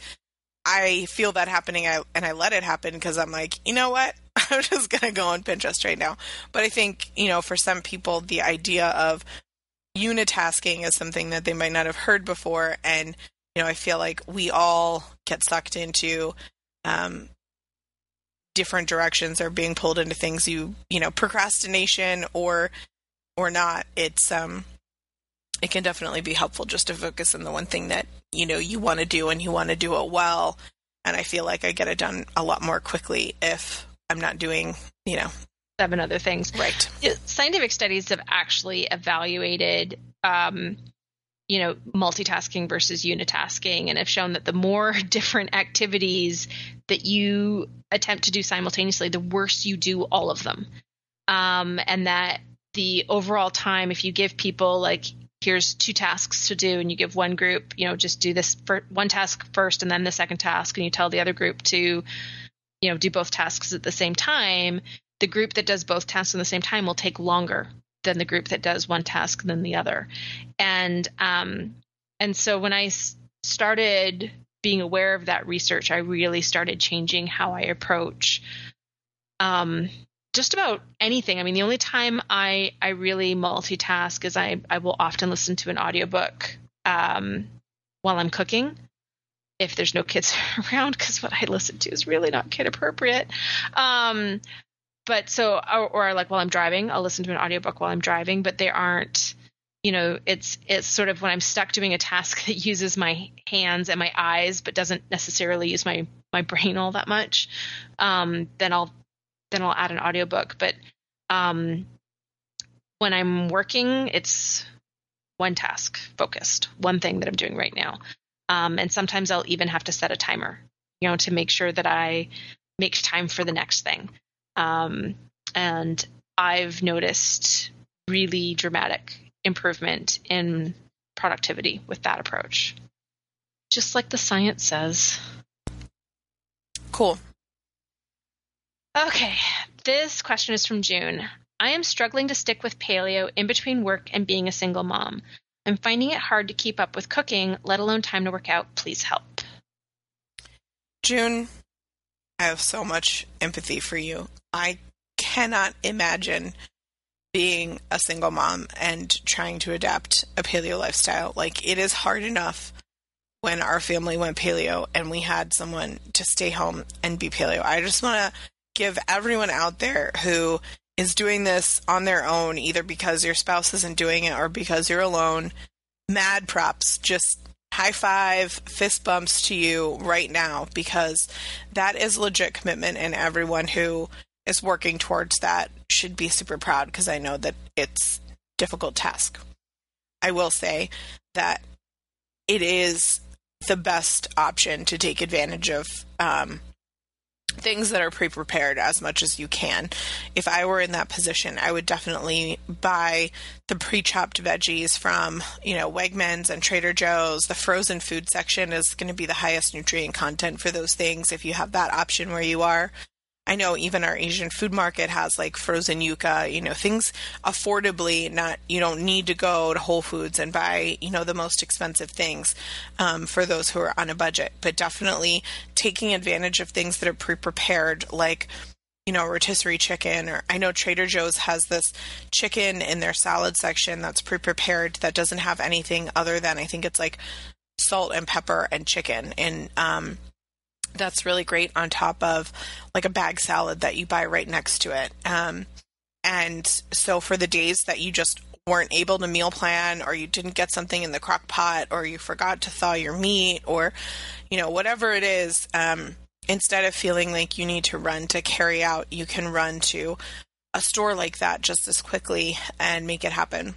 I feel that happening I, and I let it happen because I'm like, you know what? I'm just going to go on Pinterest right now. But I think, you know, for some people, the idea of unitasking is something that they might not have heard before. And, you know, I feel like we all get sucked into um, different directions or being pulled into things you, you know, procrastination or, or not. It's, um, it can definitely be helpful just to focus on the one thing that you know you want to do and you want to do it well and i feel like i get it done a lot more quickly if i'm not doing you know
seven other things.
Right.
Scientific studies have actually evaluated um, you know multitasking versus unitasking and have shown that the more different activities that you attempt to do simultaneously the worse you do all of them. Um, and that the overall time if you give people like here's two tasks to do and you give one group you know just do this for one task first and then the second task and you tell the other group to you know do both tasks at the same time the group that does both tasks in the same time will take longer than the group that does one task than the other and um and so when i started being aware of that research i really started changing how i approach um just about anything. I mean, the only time I I really multitask is I I will often listen to an audiobook um, while I'm cooking if there's no kids around because what I listen to is really not kid appropriate. Um, but so or, or like while I'm driving, I'll listen to an audiobook while I'm driving, but they aren't you know it's it's sort of when i'm stuck doing a task that uses my hands and my eyes but doesn't necessarily use my my brain all that much um, then i'll then I'll add an audiobook. But um, when I'm working, it's one task focused, one thing that I'm doing right now. Um, and sometimes I'll even have to set a timer, you know, to make sure that I make time for the next thing. Um, and I've noticed really dramatic improvement in productivity with that approach. Just like the science says.
Cool.
Okay, this question is from June. I am struggling to stick with paleo in between work and being a single mom. I'm finding it hard to keep up with cooking, let alone time to work out. Please help.
June, I have so much empathy for you. I cannot imagine being a single mom and trying to adapt a paleo lifestyle. Like, it is hard enough when our family went paleo and we had someone to stay home and be paleo. I just want to give everyone out there who is doing this on their own, either because your spouse isn't doing it or because you're alone, mad props. Just high five, fist bumps to you right now because that is legit commitment, and everyone who is working towards that should be super proud because I know that it's difficult task. I will say that it is the best option to take advantage of um, things that are pre prepared as much as you can. If I were in that position, I would definitely buy the pre chopped veggies from, you know, Wegmans and Trader Joe's. The frozen food section is going to be the highest nutrient content for those things if you have that option where you are. I know even our Asian food market has like frozen yuca, you know, things affordably, not, you don't need to go to Whole Foods and buy, you know, the most expensive things um, for those who are on a budget, but definitely taking advantage of things that are pre prepared, like, you know, rotisserie chicken, or I know Trader Joe's has this chicken in their salad section that's pre prepared that doesn't have anything other than I think it's like salt and pepper and chicken. And um, that's really great on top of like a bag salad that you buy right next to it. Um, and so for the days that you just weren't able to meal plan or you didn't get something in the crock pot or you forgot to thaw your meat or you know whatever it is um, instead of feeling like you need to run to carry out, you can run to a store like that just as quickly and make it happen.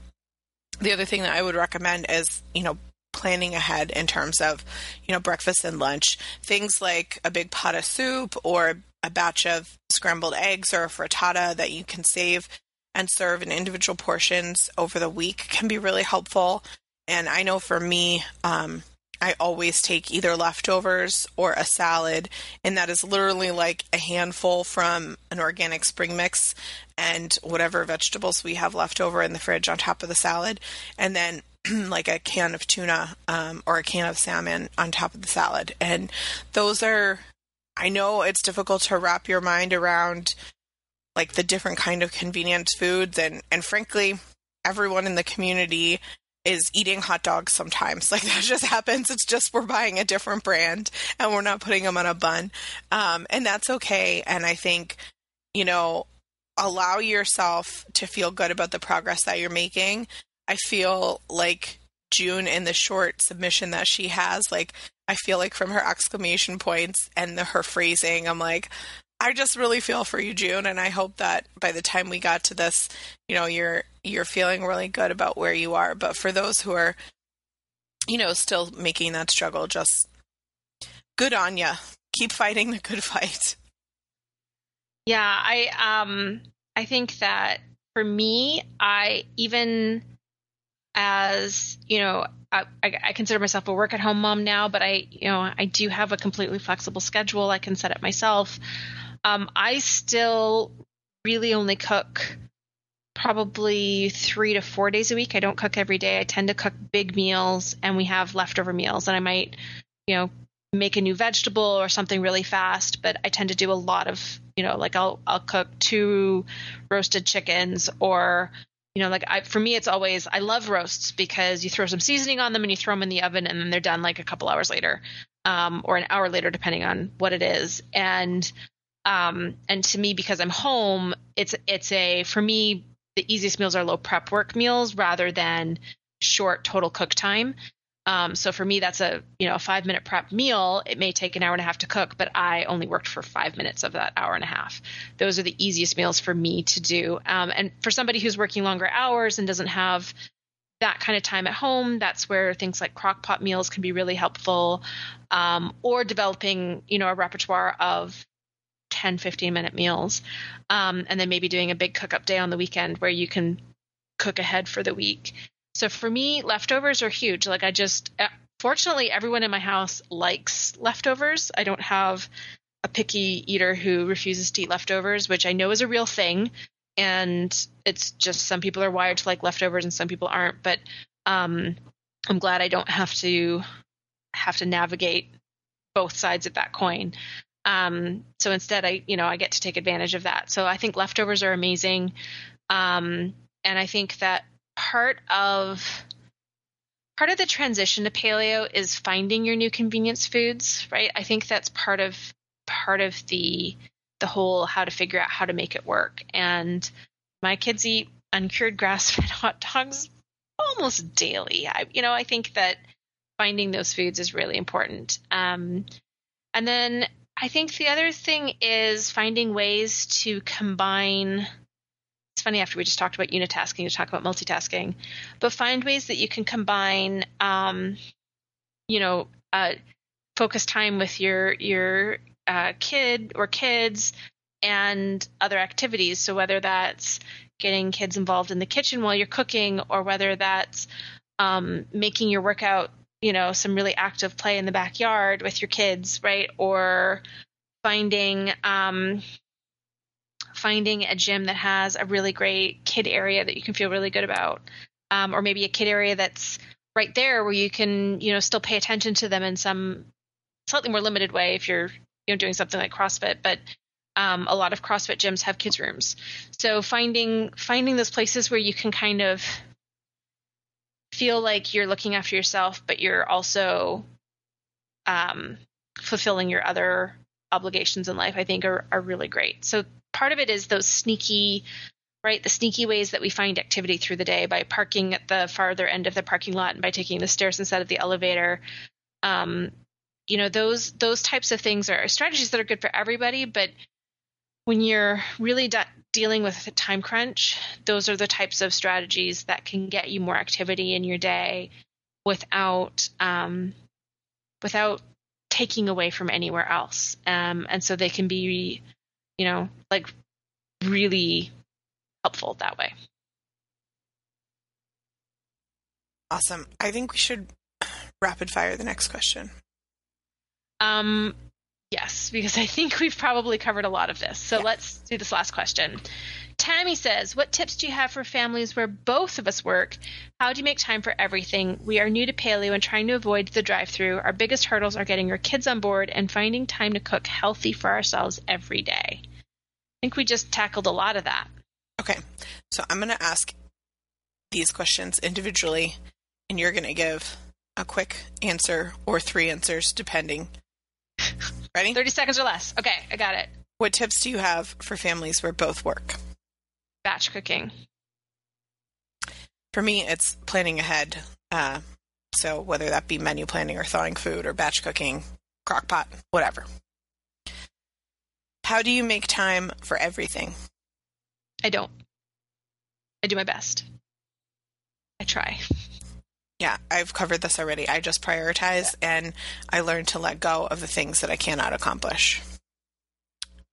The other thing that I would recommend is, you know, planning ahead in terms of, you know, breakfast and lunch. Things like a big pot of soup or a batch of scrambled eggs or a frittata that you can save and serve in individual portions over the week can be really helpful. And I know for me, um, I always take either leftovers or a salad, and that is literally like a handful from an organic spring mix and whatever vegetables we have left over in the fridge on top of the salad, and then like a can of tuna um, or a can of salmon on top of the salad. And those are, I know it's difficult to wrap your mind around like the different kind of convenience foods, and and frankly, everyone in the community is eating hot dogs sometimes. Like that just happens. It's just we're buying a different brand and we're not putting them on a bun. Um, and that's okay. And I think, you know, allow yourself to feel good about the progress that you're making. I feel like June in the short submission that she has, like, I feel like from her exclamation points and the, her phrasing, I'm like, I just really feel for you, June, and I hope that by the time we got to this, you know, you're you're feeling really good about where you are. But for those who are, you know, still making that struggle, just good on you. Keep fighting the good fight.
Yeah, I um I think that for me, I even as you know I, I, consider myself a work at home mom now, but I, you know, I do have a completely flexible schedule. I can set it myself. Um, I still really only cook probably three to four days a week. I don't cook every day. I tend to cook big meals and we have leftover meals and I might, you know, make a new vegetable or something really fast, but I tend to do a lot of, you know, like I'll I'll cook two roasted chickens or you know, like I, for me, it's always I love roasts because you throw some seasoning on them and you throw them in the oven and then they're done like a couple hours later, um, or an hour later, depending on what it is. And um, and to me, because I'm home, it's it's a for me the easiest meals are low prep work meals rather than short total cook time. Um, so for me, that's a you know a five minute prep meal. It may take an hour and a half to cook, but I only worked for five minutes of that hour and a half. Those are the easiest meals for me to do. Um, and for somebody who's working longer hours and doesn't have that kind of time at home, that's where things like crock pot meals can be really helpful. Um, or developing you know a repertoire of 10, 15 minute meals. Um, and then maybe doing a big cook up day on the weekend where you can cook ahead for the week. So for me, leftovers are huge. Like I just, uh, fortunately, everyone in my house likes leftovers. I don't have a picky eater who refuses to eat leftovers, which I know is a real thing. And it's just some people are wired to like leftovers and some people aren't. But um, I'm glad I don't have to have to navigate both sides of that coin. Um, so instead, I you know I get to take advantage of that. So I think leftovers are amazing, um, and I think that part of part of the transition to paleo is finding your new convenience foods, right? I think that's part of part of the the whole how to figure out how to make it work. And my kids eat uncured grass-fed hot dogs almost daily. I, you know, I think that finding those foods is really important. Um, and then I think the other thing is finding ways to combine. It's funny after we just talked about unitasking to talk about multitasking, but find ways that you can combine, um, you know, uh, focus time with your your uh, kid or kids and other activities. So whether that's getting kids involved in the kitchen while you're cooking, or whether that's um, making your workout you know some really active play in the backyard with your kids right or finding um, finding a gym that has a really great kid area that you can feel really good about. Um, or maybe a kid area that's right there where you can you know still pay attention to them in some slightly more limited way if you're you know doing something like crossfit. But Um, a lot of CrossFit gyms have kids rooms, so finding finding those places where you can kind of feel like you're looking after yourself, but you're also um, fulfilling your other obligations in life, I think are, are really great. So part of it is those sneaky, right? The sneaky ways that we find activity through the day by parking at the farther end of the parking lot and by taking the stairs instead of the elevator. Um, you know, those those types of things are strategies that are good for everybody, but when you're really de- dealing with a time crunch, those are the types of strategies that can get you more activity in your day without um, without taking away from anywhere else. Um, and so they can be, you know, like really helpful that way.
Awesome. I think we should rapid fire the next question.
Um, yes, because I think we've probably covered a lot of this. So
Yeah.
let's do this last question. Tammy says, What tips do you have for families where both of us work? How do you make time for everything? We are new to paleo and trying to avoid the drive through. Our biggest hurdles are getting our kids on board and finding time to cook healthy for ourselves every day. I think we just tackled a lot of that.
Okay. So I'm going to ask these questions individually, and you're going to give a quick answer or three answers, depending. Ready?
30 seconds or less. Okay, I got it.
What tips do you have for families where both work?
Batch cooking.
For me, it's planning ahead. Uh, so whether that be menu planning or thawing food or batch cooking, crock pot, whatever. How do you make time for everything?
I don't. I do my best. I try.
Yeah, I've covered this already. I just prioritize and I learn to let go of the things that I cannot accomplish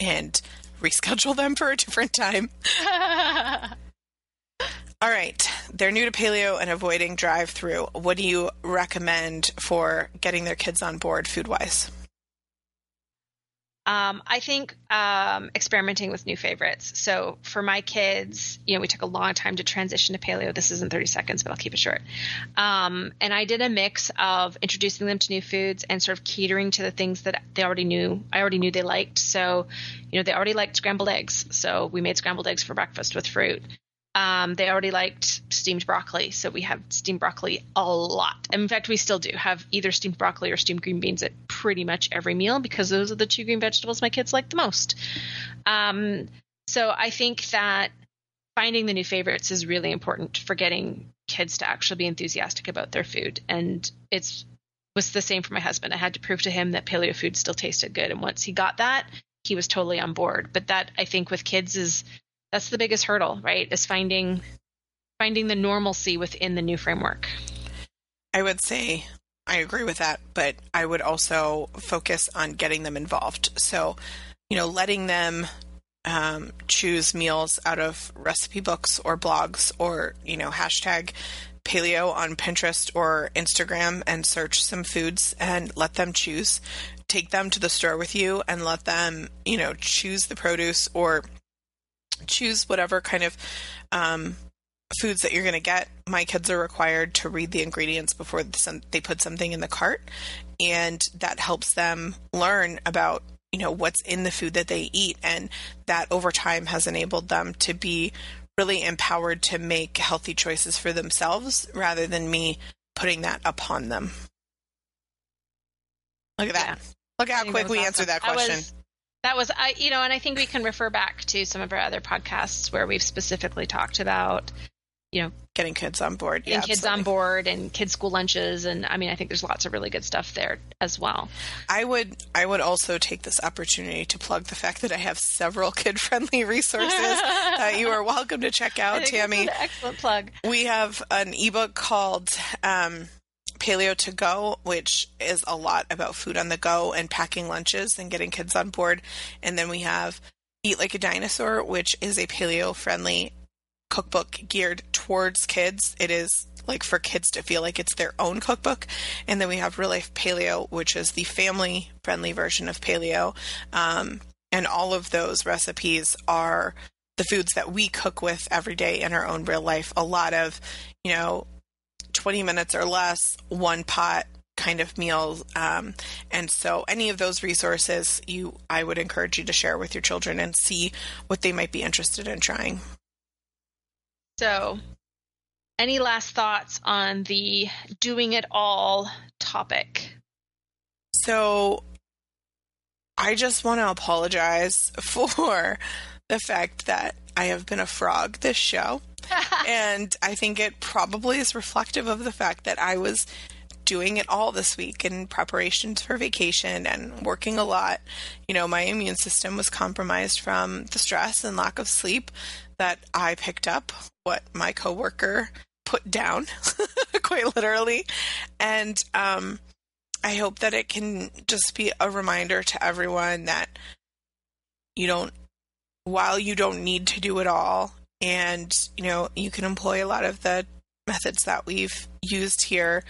and reschedule them for a different time. All right. They're new to paleo and avoiding drive through. What do you recommend for getting their kids on board food wise?
Um, I think um, experimenting with new favorites. So for my kids, you know, we took a long time to transition to paleo. This isn't 30 seconds, but I'll keep it short. Um, and I did a mix of introducing them to new foods and sort of catering to the things that they already knew. I already knew they liked. So, you know, they already liked scrambled eggs. So we made scrambled eggs for breakfast with fruit. Um, they already liked steamed broccoli, so we have steamed broccoli a lot. In fact, we still do have either steamed broccoli or steamed green beans at pretty much every meal because those are the two green vegetables my kids like the most. Um, so I think that finding the new favorites is really important for getting kids to actually be enthusiastic about their food. And it's was the same for my husband. I had to prove to him that paleo food still tasted good, and once he got that, he was totally on board. But that I think with kids is that's the biggest hurdle, right? Is finding finding the normalcy within the new framework.
I would say I agree with that, but I would also focus on getting them involved. So, you know, letting them um, choose meals out of recipe books or blogs or, you know, hashtag paleo on Pinterest or Instagram and search some foods and let them choose. Take them to the store with you and let them, you know, choose the produce or choose whatever kind of um, foods that you're going to get. My kids are required to read the ingredients before they put something in the cart, and that helps them learn about you know what's in the food that they eat, and that over time has enabled them to be really empowered to make healthy choices for themselves rather than me putting that upon them. Look at that. Look
I
how quick we answered that question.
was, that was I you know, and I think we can refer back to some of our other podcasts where we've specifically talked about, you know,
Getting kids on board.
getting
yeah,
kids on board and kids school lunches and I mean I think there's lots of really good stuff there as well.
I would I would also take this opportunity to plug the fact that I have several kid friendly resources that you are welcome to check out,
think this is
Tammy.
an excellent plug.
We have an ebook called um, Paleo to Go, which is a lot about food on the go and packing lunches and getting kids on board. And then we have Eat Like a Dinosaur, which is a paleo friendly cookbook geared towards kids. It is like for kids to feel like it's their own cookbook. And then we have Real Life Paleo, which is the family friendly version of paleo. Um, and all of those recipes are the foods that we cook with every day in our own real life. A lot of, you know, 20 minutes or less, one pot kind of meals. Um, and so, any of those resources, you I would encourage you to share with your children and see what they might be interested in trying.
So, any last thoughts on the doing it all topic?
So, I just want to apologize for the fact that I have been a frog this show. and I think it probably is reflective of the fact that I was doing it all this week in preparations for vacation and working a lot. You know, my immune system was compromised from the stress and lack of sleep that I picked up what my coworker put down, quite literally. And um, I hope that it can just be a reminder to everyone that you don't, while you don't need to do it all, and you know, you can employ a lot of the methods that we've used here.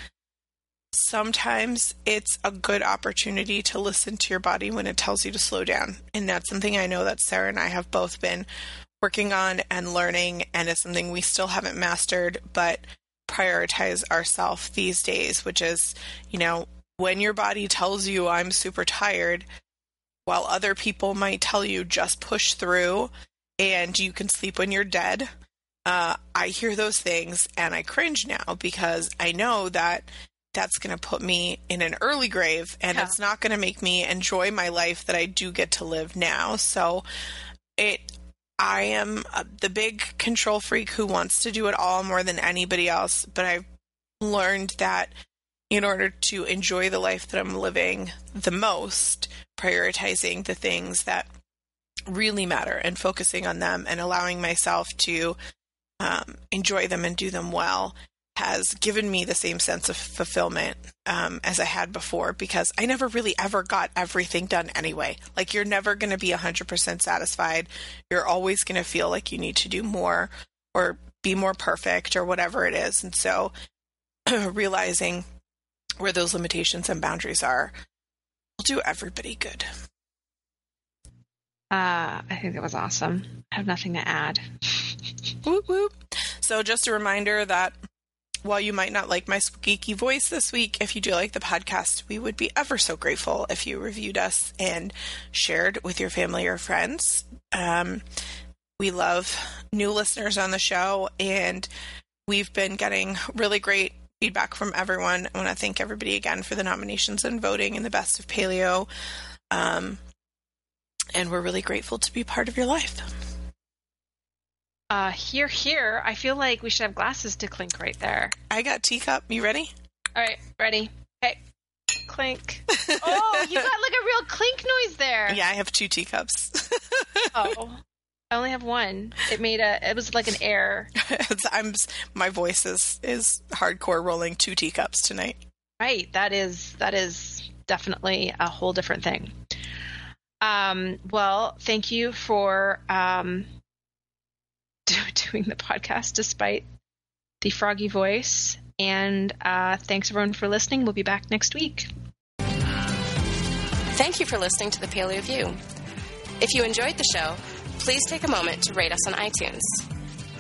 Sometimes it's a good opportunity to listen to your body when it tells you to slow down. And that's something I know that Sarah and I have both been working on and learning, and it's something we still haven't mastered, but prioritize ourselves these days, which is, you know, when your body tells you I'm super tired, while other people might tell you just push through and you can sleep when you're dead. Uh, I hear those things and I cringe now because I know that that's going to put me in an early grave and yeah. it's not going to make me enjoy my life that I do get to live now. So it I am uh, the big control freak who wants to do it all more than anybody else, but I've learned that in order to enjoy the life that I'm living the most, prioritizing the things that really matter and focusing on them and allowing myself to um, enjoy them and do them well has given me the same sense of fulfillment um, as I had before because I never really ever got everything done anyway. Like, you're never going to be 100% satisfied. You're always going to feel like you need to do more or be more perfect or whatever it is. And so, realizing where those limitations and boundaries are will do everybody good.
Uh, I think that was awesome. I have nothing to add.
whoop, whoop. So, just a reminder that while you might not like my squeaky voice this week, if you do like the podcast, we would be ever so grateful if you reviewed us and shared with your family or friends. Um, we love new listeners on the show, and we've been getting really great feedback from everyone. I want to thank everybody again for the nominations and voting in the Best of Paleo. Um, and we're really grateful to be part of your life.
Uh, here, here. I feel like we should have glasses to clink right there.
I got teacup. You ready?
All right, ready. Okay, clink. oh, you got like a real clink noise there.
Yeah, I have two teacups.
oh, I only have one. It made a. It was like an air.
I'm. My voice is is hardcore rolling two teacups tonight.
Right. That is that is definitely a whole different thing. Um. Well, thank you for um doing the podcast despite the froggy voice. And uh, thanks everyone for listening. We'll be back next week.
Thank you for listening to the Paleo View. If you enjoyed the show please take a moment to rate us on iTunes.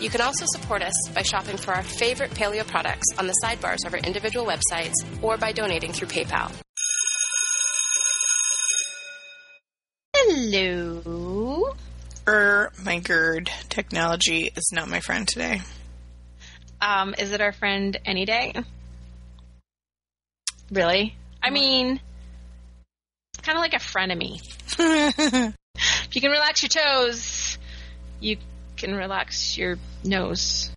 You can also support us by shopping for our favorite paleo products on the sidebars of our individual websites or by donating through PayPal.
Hello.
Er, my GERD. Technology is not my friend today.
Um, is it our friend any day? Really? I mean, it's kind of like a frenemy. if you can relax your toes, you can relax your nose.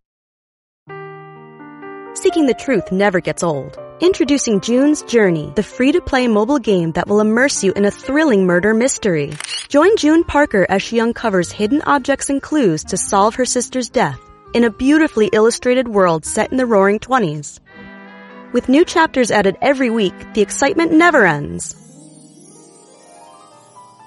Seeking the truth never gets old. Introducing June's Journey, the free to play mobile game that will immerse you in a thrilling murder mystery. Join June Parker as she uncovers hidden objects and clues to solve her sister's death in a beautifully illustrated world set in the roaring 20s. With new chapters added every week, the excitement never ends.